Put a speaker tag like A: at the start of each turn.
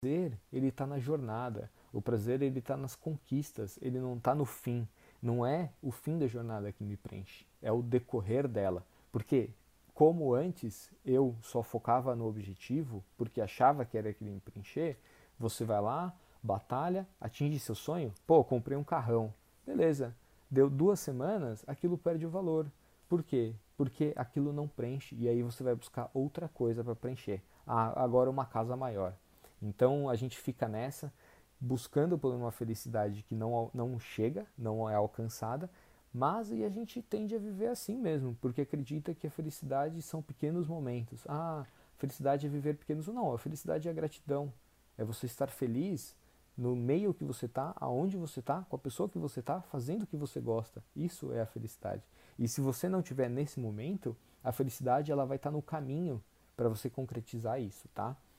A: prazer ele está na jornada, o prazer ele está nas conquistas, ele não está no fim. Não é o fim da jornada que me preenche, é o decorrer dela. Porque, como antes eu só focava no objetivo, porque achava que era aquilo me preencher, você vai lá, batalha, atinge seu sonho. Pô, comprei um carrão. Beleza. Deu duas semanas, aquilo perde o valor. Por quê? Porque aquilo não preenche e aí você vai buscar outra coisa para preencher. Ah, agora uma casa maior. Então a gente fica nessa, buscando por uma felicidade que não, não chega, não é alcançada, mas e a gente tende a viver assim mesmo, porque acredita que a felicidade são pequenos momentos. Ah, felicidade é viver pequenos. Não, a felicidade é a gratidão. É você estar feliz no meio que você está, aonde você está, com a pessoa que você está, fazendo o que você gosta. Isso é a felicidade. E se você não tiver nesse momento, a felicidade ela vai estar tá no caminho para você concretizar isso, tá?